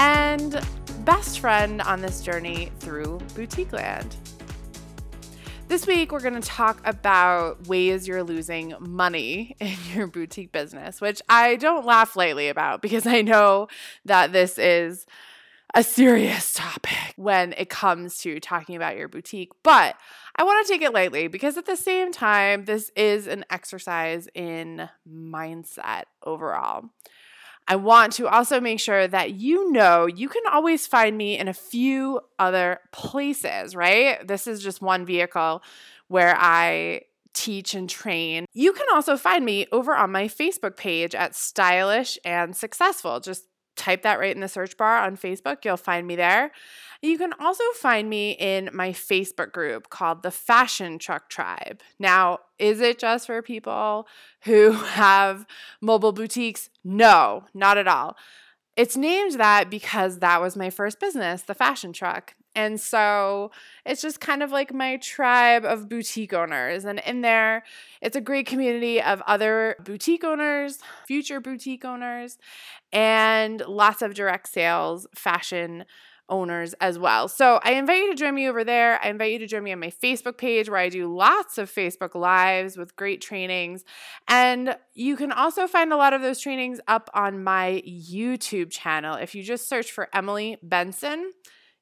and best friend on this journey through Boutique Land. This week, we're going to talk about ways you're losing money in your boutique business, which I don't laugh lightly about because I know that this is a serious topic when it comes to talking about your boutique. But I want to take it lightly because at the same time, this is an exercise in mindset overall. I want to also make sure that you know you can always find me in a few other places, right? This is just one vehicle where I teach and train. You can also find me over on my Facebook page at Stylish and Successful. Just type that right in the search bar on Facebook. You'll find me there. You can also find me in my Facebook group called the Fashion Truck Tribe. Now, is it just for people who have mobile boutiques? No, not at all. It's named that because that was my first business, the fashion truck. And so it's just kind of like my tribe of boutique owners. And in there, it's a great community of other boutique owners, future boutique owners, and lots of direct sales, fashion owners as well. So I invite you to join me over there. I invite you to join me on my Facebook page where I do lots of Facebook Lives with great trainings. And you can also find a lot of those trainings up on my YouTube channel. If you just search for Emily Benson,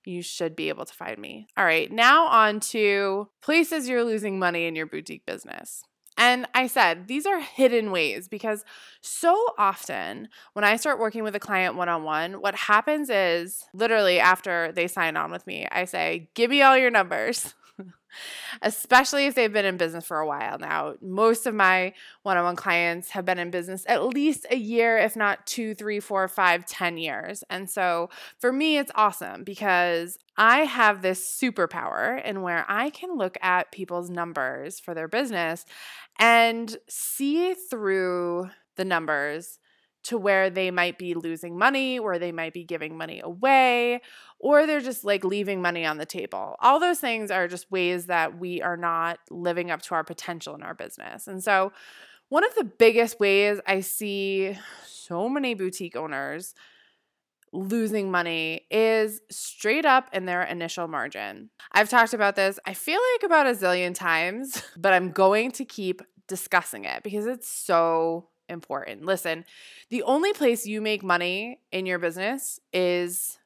you should be able to find me. All right, now on to places you're losing money in your boutique business. And I said, these are hidden ways because so often when I start working with a client one on one, what happens is literally after they sign on with me, I say, give me all your numbers. especially if they've been in business for a while now. Most of my one on one clients have been in business at least a year, if not two, three, four, five, ten years. And so for me, it's awesome because I have this superpower in where I can look at people's numbers for their business and see through the numbers to where they might be losing money, where they might be giving money away, or they're just like leaving money on the table. All those things are just ways that we are not living up to our potential in our business. And so, one of the biggest ways I see so many boutique owners losing money is straight up in their initial margin. I've talked about this, I feel like about a zillion times, but I'm going to keep discussing it because it's so important. Listen, the only place you make money in your business is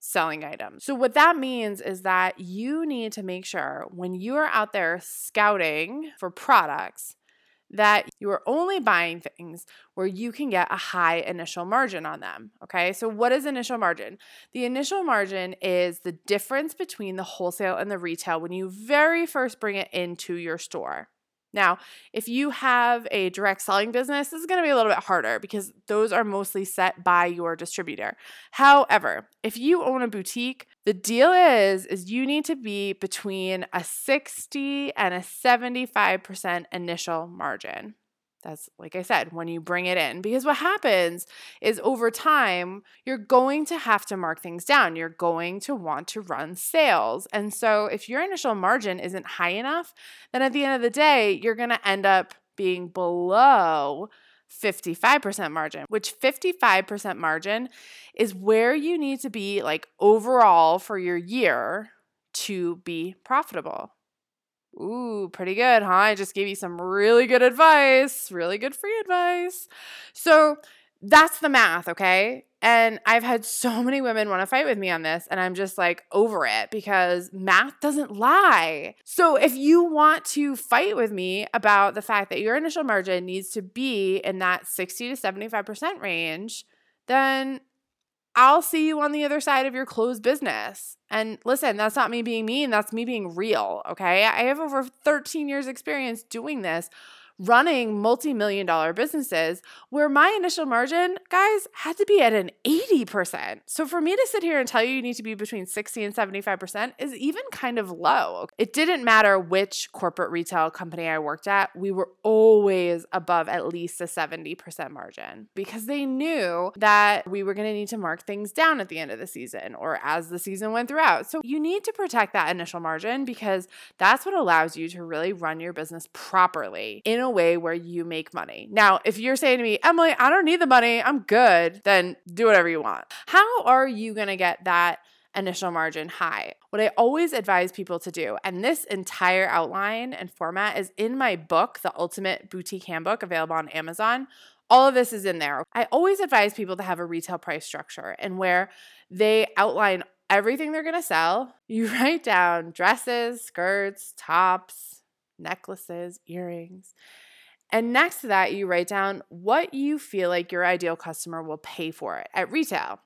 selling items. So, what that means is that you need to make sure when you are out there scouting for products that you are only buying things where you can get a high initial margin on them. Okay, so what is initial margin? The initial margin is the difference between the wholesale and the retail when you very first bring it into your store. Now, if you have a direct selling business, this is going to be a little bit harder because those are mostly set by your distributor. However, if you own a boutique, the deal is is you need to be between a 60 and a 75% initial margin. That's like I said, when you bring it in. Because what happens is over time, you're going to have to mark things down. You're going to want to run sales. And so if your initial margin isn't high enough, then at the end of the day, you're going to end up being below 55% margin, which 55% margin is where you need to be like overall for your year to be profitable. Ooh, pretty good, huh? I just gave you some really good advice, really good free advice. So that's the math, okay? And I've had so many women want to fight with me on this, and I'm just like over it because math doesn't lie. So if you want to fight with me about the fact that your initial margin needs to be in that 60 to 75% range, then I'll see you on the other side of your closed business. And listen, that's not me being mean, that's me being real, okay? I have over 13 years experience doing this running multi-million dollar businesses where my initial margin guys had to be at an 80%. So for me to sit here and tell you you need to be between 60 and 75% is even kind of low. It didn't matter which corporate retail company I worked at, we were always above at least a 70% margin because they knew that we were going to need to mark things down at the end of the season or as the season went throughout. So you need to protect that initial margin because that's what allows you to really run your business properly in a way where you make money. Now, if you're saying to me, Emily, I don't need the money, I'm good, then do whatever you want. How are you going to get that? initial margin high. What I always advise people to do, and this entire outline and format is in my book, The Ultimate Boutique Handbook, available on Amazon. All of this is in there. I always advise people to have a retail price structure and where they outline everything they're gonna sell. You write down dresses, skirts, tops, necklaces, earrings. And next to that, you write down what you feel like your ideal customer will pay for it at retail.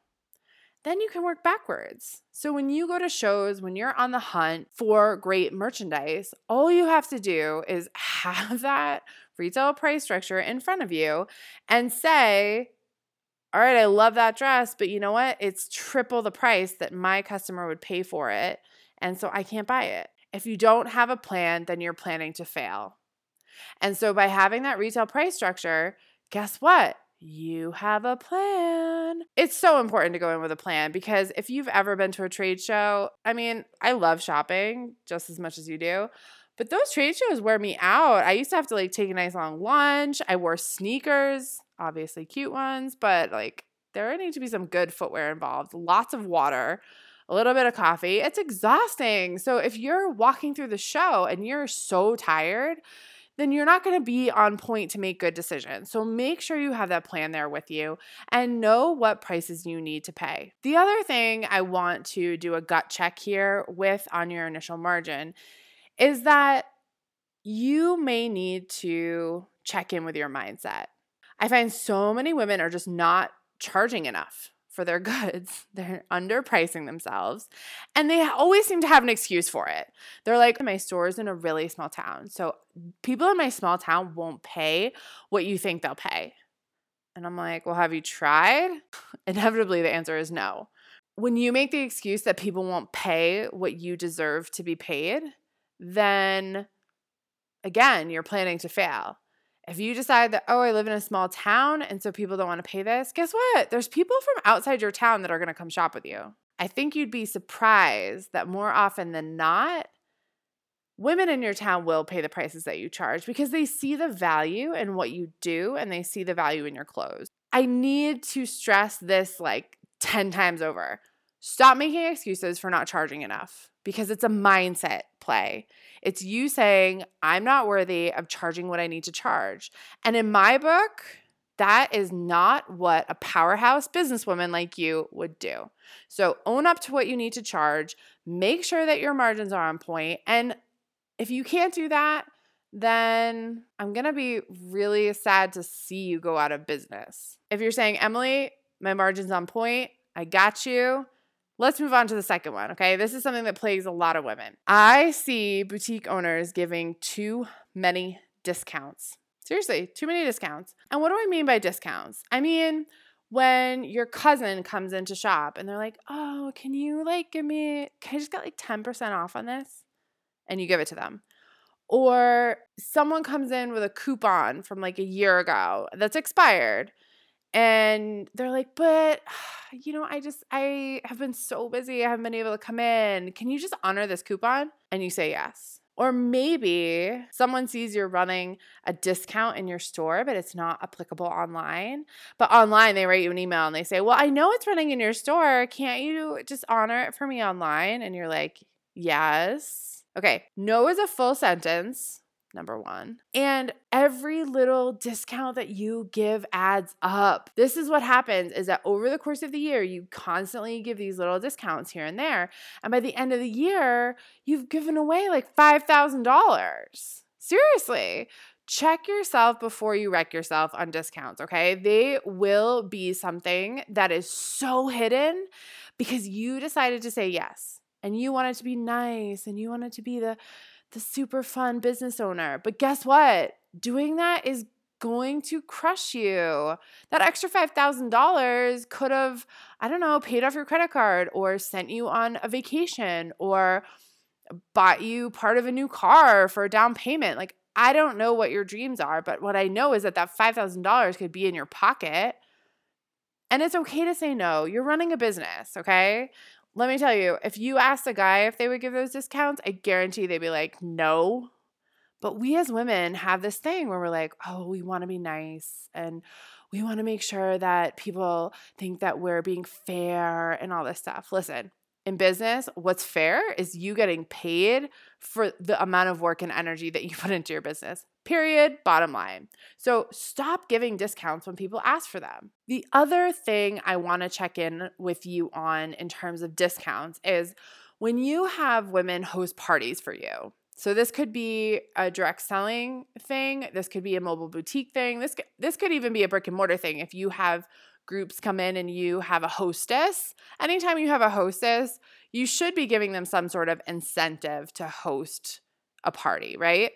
Then you can work backwards. So when you go to shows, when you're on the hunt for great merchandise, all you have to do is have that retail price structure in front of you and say, all right, I love that dress, but you know what? It's triple the price that my customer would pay for it. And so I can't buy it. If you don't have a plan, then you're planning to fail. And so by having that retail price structure, guess what? You have a plan. It's so important to go in with a plan because if you've ever been to a trade show, I mean, I love shopping just as much as you do. But those trade shows wear me out. I used to have to like take a nice long lunch. I wore sneakers, obviously cute ones, but like there need to be some good footwear involved, lots of water, a little bit of coffee. It's exhausting. So if you're walking through the show and you're so tired, then you're not going to be on point to make good decisions. So make sure you have that plan there with you and know what prices you need to pay. The other thing I want to do a gut check here with on your initial margin is that you may need to check in with your mindset. I find so many women are just not charging enough for their goods. They're underpricing themselves and they always seem to have an excuse for it. They're like, my store's in a really small town. So people in my small town won't pay what you think they'll pay. And I'm like, well, have you tried? Inevitably, the answer is no. When you make the excuse that people won't pay what you deserve to be paid, then again, you're planning to fail. If you decide that, oh, I live in a small town and so people don't want to pay this, guess what? There's people from outside your town that are going to come shop with you. I think you'd be surprised that more often than not, women in your town will pay the prices that you charge because they see the value in what you do and they see the value in your clothes. I need to stress this like 10 times over. Stop making excuses for not charging enough because it's a mindset play. It's you saying, I'm not worthy of charging what I need to charge. And in my book, that is not what a powerhouse businesswoman like you would do. So own up to what you need to charge, make sure that your margins are on point, and if you can't do that, then I'm to be really sad to see you go out of business. If you're saying, Emily, my margin's on point, I got you, Let's move on to the second one, okay? This is something that plagues a lot of women. I see boutique owners giving too many discounts. Seriously, too many discounts. And what do I mean by discounts? I mean, when your cousin comes in to shop and they're like, oh, can you like give me, can I just get like 10% off on this? And you give it to them. Or someone comes in with a coupon from like a year ago that's expired and they're like, but you know, I just, I have been so busy. I haven't been able to come in. Can you just honor this coupon? And you say yes. Or maybe someone sees you're running a discount in your store, but it's not applicable online. But online, they write you an email and they say, Well, I know it's running in your store. Can't you just honor it for me online? And you're like, Yes. Okay. No is a full sentence. Number one. And every little discount that you give adds up. This is what happens is that over the course of the year, you constantly give these little discounts here and there. And by the end of the year, you've given away like $5,000. Seriously check yourself before you wreck yourself on discounts, okay? They will be something that is so hidden because you decided to say yes and you wanted to be nice and you wanted to be the the super fun business owner. But guess what? Doing that is going to crush you. That extra $5,000 could have, I don't know, paid off your credit card or sent you on a vacation or bought you part of a new car for a down payment. Like, I don't know what your dreams are, but what I know is that that $5,000 could be in your pocket. And it's okay to say no. You're running a business, okay? Let me tell you, if you asked a guy if they would give those discounts, I guarantee they'd be like, no. But we as women have this thing where we're like, oh, we want to be nice and we want to make sure that people think that we're being fair and all this stuff. Listen, in business, what's fair is you getting paid for the amount of work and energy that you put into your business. Period. Bottom line. So stop giving discounts when people ask for them. The other thing I want to check in with you on in terms of discounts is when you have women host parties for you. So this could be a direct selling thing, this could be a mobile boutique thing. This this could even be a brick and mortar thing if you have groups come in and you have a hostess, anytime you have a hostess, you should be giving them some sort of incentive to host a party, right?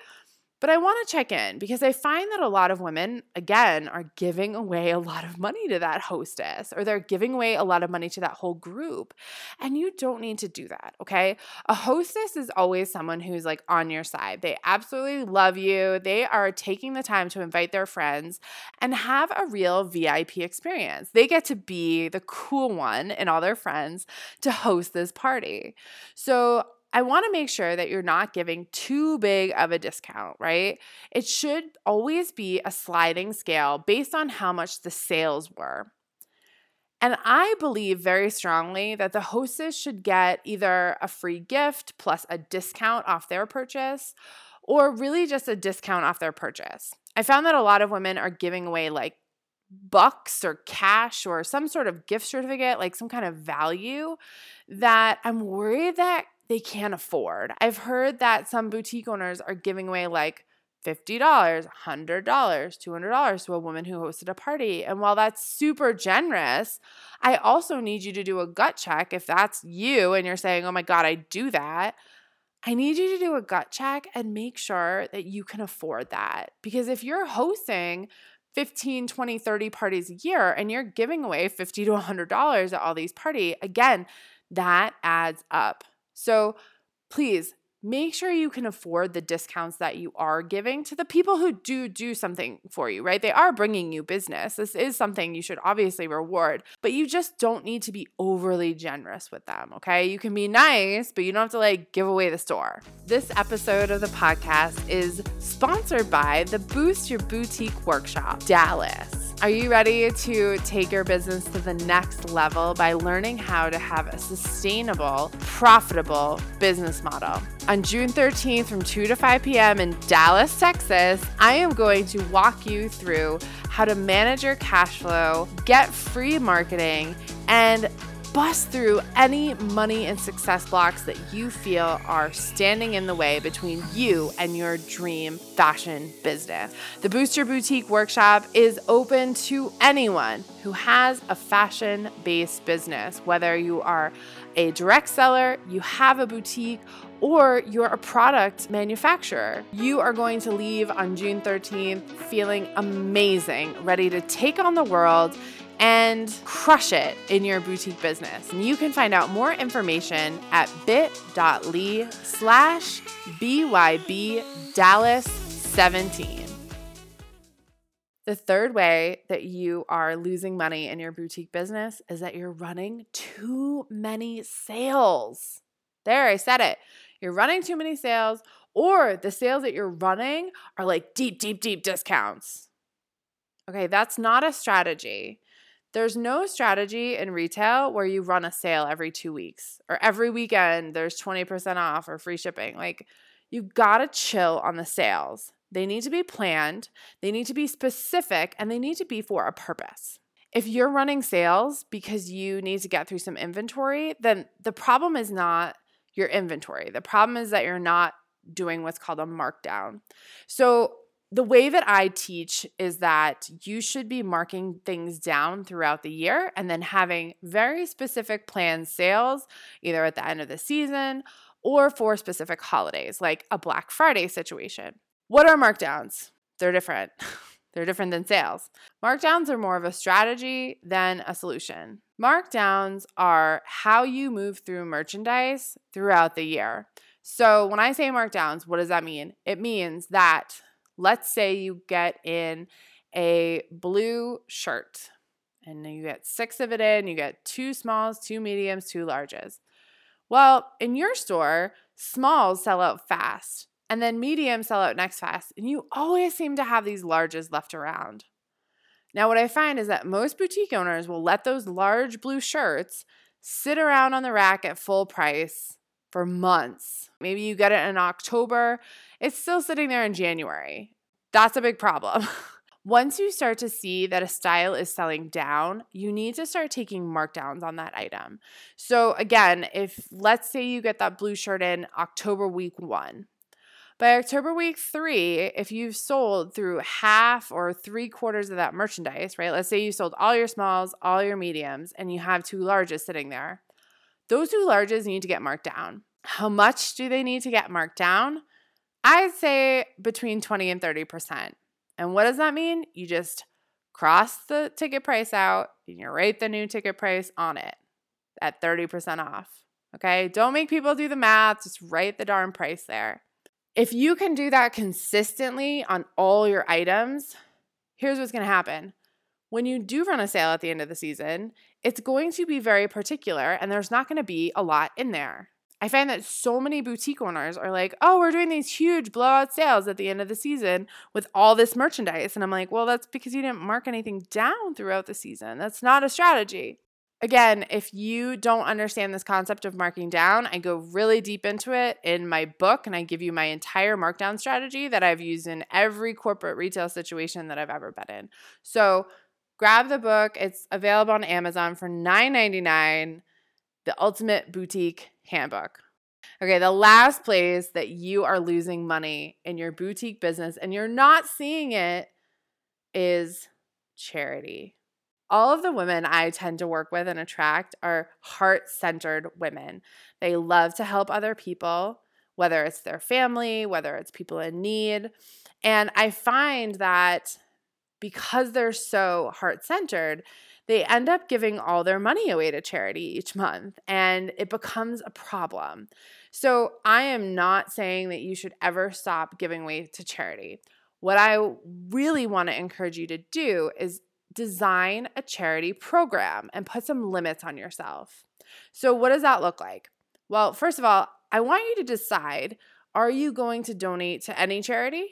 But I want to check in because I find that a lot of women, again, are giving away a lot of money to that hostess or they're giving away a lot of money to that whole group. And you don't need to do that, okay? A hostess is always someone who's like on your side. They absolutely love you. They are taking the time to invite their friends and have a real VIP experience. They get to be the cool one and all their friends to host this party. So I want to make sure that you're not giving too big of a discount, right? It should always be a sliding scale based on how much the sales were. And I believe very strongly that the hostess should get either a free gift plus a discount off their purchase or really just a discount off their purchase. I found that a lot of women are giving away like bucks or cash or some sort of gift certificate, like some kind of value that I'm worried that they can't afford. I've heard that some boutique owners are giving away like $50, $100, $200 to a woman who hosted a party. And while that's super generous, I also need you to do a gut check if that's you and you're saying, oh my God, I do that. I need you to do a gut check and make sure that you can afford that. Because if you're hosting 15, 20, 30 parties a year and you're giving away 50 to $100 at all these parties, again, that adds up. So please make sure you can afford the discounts that you are giving to the people who do do something for you, right? They are bringing you business. This is something you should obviously reward, but you just don't need to be overly generous with them, okay? You can be nice, but you don't have to like give away the store. This episode of the podcast is sponsored by the Boost Your Boutique Workshop, Dallas. Are you ready to take your business to the next level by learning how to have a sustainable, profitable business model? On June 13th from 2 to 5 p.m. in Dallas, Texas, I am going to walk you through how to manage your cash flow, get free marketing, and bust through any money and success blocks that you feel are standing in the way between you and your dream fashion business. The Boost Your Boutique workshop is open to anyone who has a fashion based business, whether you are a direct seller, you have a boutique, or you're a product manufacturer. You are going to leave on June 13th feeling amazing, ready to take on the world and crush it in your boutique business. And you can find out more information at bit.ly slash BYB Dallas 17. The third way that you are losing money in your boutique business is that you're running too many sales. There, I said it. You're running too many sales, or the sales that you're running are like deep, deep, deep discounts. Okay, that's not a strategy. There's no strategy in retail where you run a sale every two weeks or every weekend there's 20% off or free shipping. Like, you gotta chill on the sales. They need to be planned, they need to be specific, and they need to be for a purpose. If you're running sales because you need to get through some inventory, then the problem is not your inventory. The problem is that you're not doing what's called a markdown. So, the way that I teach is that you should be marking things down throughout the year and then having very specific planned sales, either at the end of the season or for specific holidays, like a Black Friday situation. What are markdowns? They're different. They're different than sales. Markdowns are more of a strategy than a solution. Markdowns are how you move through merchandise throughout the year. So, when I say markdowns, what does that mean? It means that let's say you get in a blue shirt and you get six of it in, you get two smalls, two mediums, two larges. Well, in your store, smalls sell out fast and then mediums sell out next fast, and you always seem to have these larges left around. Now, what I find is that most boutique owners will let those large blue shirts sit around on the rack at full price for months. Maybe you get it in October, it's still sitting there in January. That's a big problem. Once you start to see that a style is selling down, you need to start taking markdowns on that item. So, again, if let's say you get that blue shirt in October week one, by October week three, if you've sold through half or three quarters of that merchandise, right? Let's say you sold all your smalls, all your mediums, and you have two larges sitting there. Those two larges need to get marked down. How much do they need to get marked down? I'd say between 20 and 30%. And what does that mean? You just cross the ticket price out and you write the new ticket price on it at 30% off. Okay? Don't make people do the math, just write the darn price there. If you can do that consistently on all your items, here's what's going to happen. When you do run a sale at the end of the season, it's going to be very particular and there's not going to be a lot in there. I find that so many boutique owners are like, oh, we're doing these huge blowout sales at the end of the season with all this merchandise. And I'm like, well, that's because you didn't mark anything down throughout the season. That's not a strategy. Again, if you don't understand this concept of marking down, I go really deep into it in my book and I give you my entire markdown strategy that I've used in every corporate retail situation that I've ever been in. So grab the book. It's available on Amazon for $9.99, the ultimate boutique handbook. Okay, the last place that you are losing money in your boutique business and you're not seeing it is charity all of the women I tend to work with and attract are heart centered women. They love to help other people, whether it's their family, whether it's people in need. And I find that because they're so heart centered, they end up giving all their money away to charity each month, and it becomes a problem. So, I am not saying that you should ever stop giving away to charity. What I really want to encourage you to do is design a charity program and put some limits on yourself. So, what does that look like? Well, first of all, I want you to decide are you going to donate to any charity?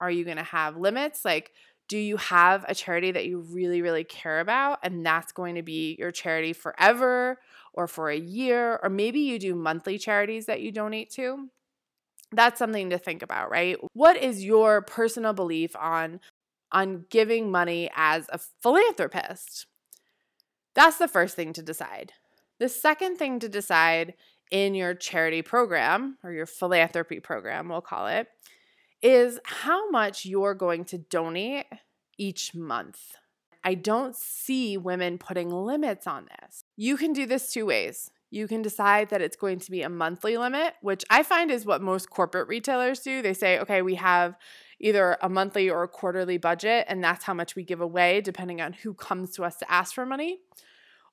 Are you going to have limits? Like, do you have a charity that you really, really care about and that's going to be your charity forever or for a year? Or maybe you do monthly charities that you donate to? That's something to think about, right? What is your personal belief on on giving money as a philanthropist. That's the first thing to decide. The second thing to decide in your charity program or your philanthropy program, we'll call it, is how much you're going to donate each month. I don't see women putting limits on this. You can do this two ways. You can decide that it's going to be a monthly limit, which I find is what most corporate retailers do. They say, okay, we have either a monthly or a quarterly budget, and that's how much we give away depending on who comes to us to ask for money.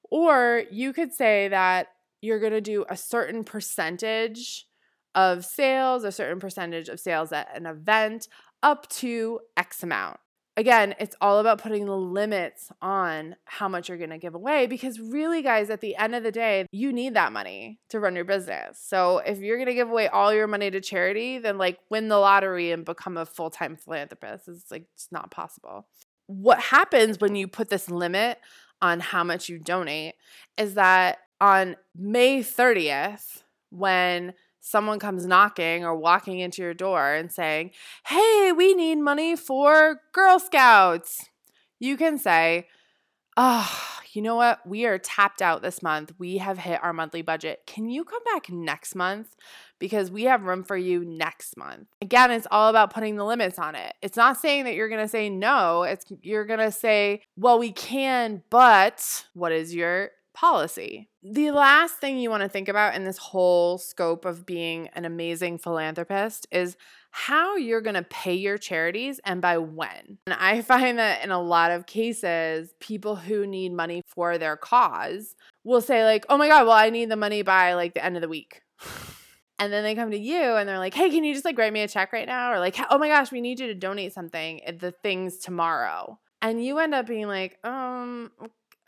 Or you could say that you're going to do a certain percentage of sales, a certain percentage of sales at an event up to X amount again, it's all about putting the limits on how much you're to give away because really guys, at the end of the day, you need that money to run your business. So if you're to give away all your money to charity, then like win the lottery and become a full-time philanthropist. It's like it's not possible. What happens when you put this limit on how much you donate is that on May 30th, when someone comes knocking or walking into your door and saying, Hey, we need money for Girl Scouts, you can say, Oh, you know what? We are tapped out this month. We have hit our monthly budget. Can you come back next month? Because we have room for you next month. Again, it's all about putting the limits on it. It's not saying that you're going to say no. It's you're going to say, "Well, we can, but what is your policy?" The last thing you want to think about in this whole scope of being an amazing philanthropist is how you're going to pay your charities and by when. And I find that in a lot of cases, people who need money for their cause will say, like, oh my God, well, I need the money by like the end of the week. And then they come to you and they're like, hey, can you just like write me a check right now? Or like, oh my gosh, we need you to donate something, the things tomorrow. And you end up being like, um,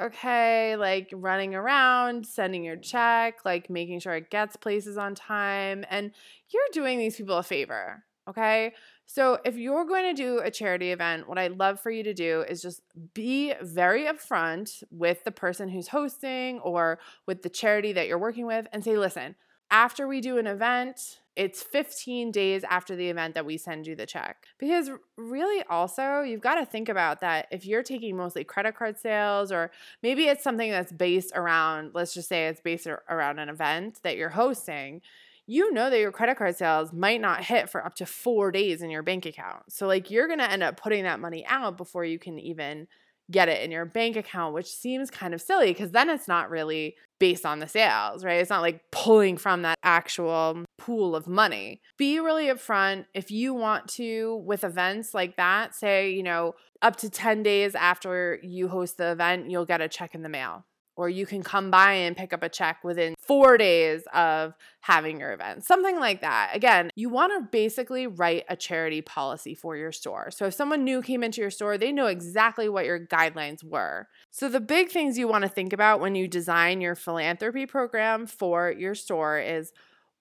okay, like running around, sending your check, like making sure it gets places on time. And you're doing these people a favor. Okay. So if you're going to do a charity event, what I'd love for you to do is just be very upfront with the person who's hosting or with the charity that you're working with and say, listen, after we do an event, it's 15 days after the event that we send you the check. Because really, also, you've got to think about that if you're taking mostly credit card sales, or maybe it's something that's based around, let's just say it's based around an event that you're hosting you know that your credit card sales might not hit for up to four days in your bank account. So, like, you're going to end up putting that money out before you can even get it in your bank account, which seems kind of silly because then it's not really based on the sales, right? It's not like pulling from that actual pool of money. Be really upfront. If you want to, with events like that, say, you know, up to 10 days after you host the event, you'll get a check in the mail or you can come by and pick up a check within four days of having your event, something like that. Again, you want to basically write a charity policy for your store. So if someone new came into your store, they know exactly what your guidelines were. So the big things you want to think about when you design your philanthropy program for your store is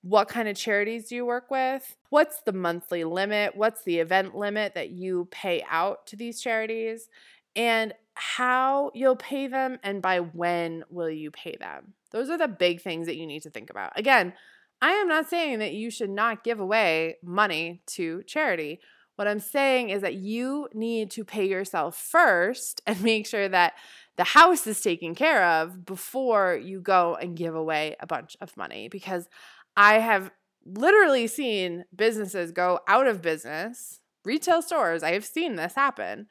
what kind of charities do you work with? What's the monthly limit? What's the event limit that you pay out to these charities? And how you'll pay them and by when will you pay them. Those are the big things that you need to think about. Again, I am not saying that you should not give away money to charity. What I'm saying is that you need to pay yourself first and make sure that the house is taken care of before you go and give away a bunch of money because I have literally seen businesses go out of business, retail stores, I have seen this happen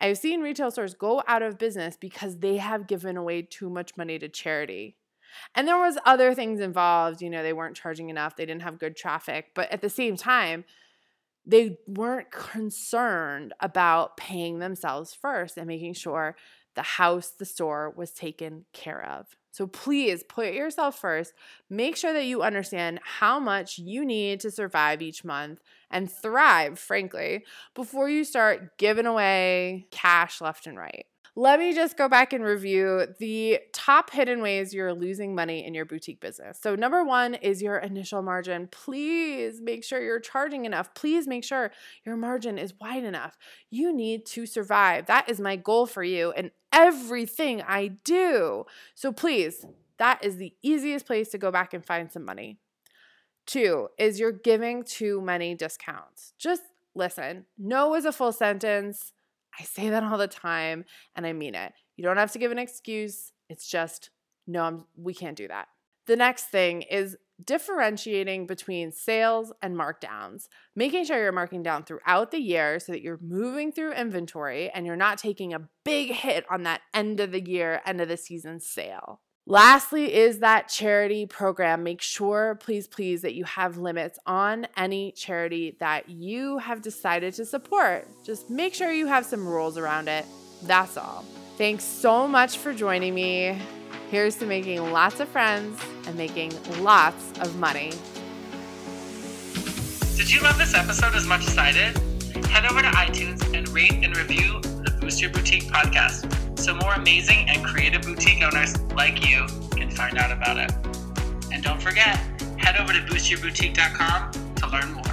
I've seen retail stores go out of business because they have given away too much money to charity. And there was other things involved, you know, they weren't charging enough, they didn't have good traffic, but at the same time, they weren't concerned about paying themselves first and making sure the house, the store was taken care of. So please put yourself first. Make sure that you understand how much you need to survive each month and thrive, frankly, before you start giving away cash left and right. Let me just go back and review the top hidden ways you're losing money in your boutique business. So, number one is your initial margin. Please make sure you're charging enough. Please make sure your margin is wide enough. You need to survive. That is my goal for you in everything I do. So, please, that is the easiest place to go back and find some money. Two is you're giving too many discounts. Just listen, no is a full sentence I say that all the time and I mean it. You don't have to give an excuse. It's just, no, I'm, we can't do that. The next thing is differentiating between sales and markdowns, making sure you're marking down throughout the year so that you're moving through inventory and you're not taking a big hit on that end of the year, end of the season sale. Lastly, is that charity program. Make sure, please, please, that you have limits on any charity that you have decided to support. Just make sure you have some rules around it. That's all. Thanks so much for joining me. Here's to making lots of friends and making lots of money. Did you love this episode as much as I did? Head over to iTunes and rate and review the Boost Your Boutique podcast so more amazing and creative boutique owners like you can find out about it. And don't forget, head over to boostyourboutique.com to learn more.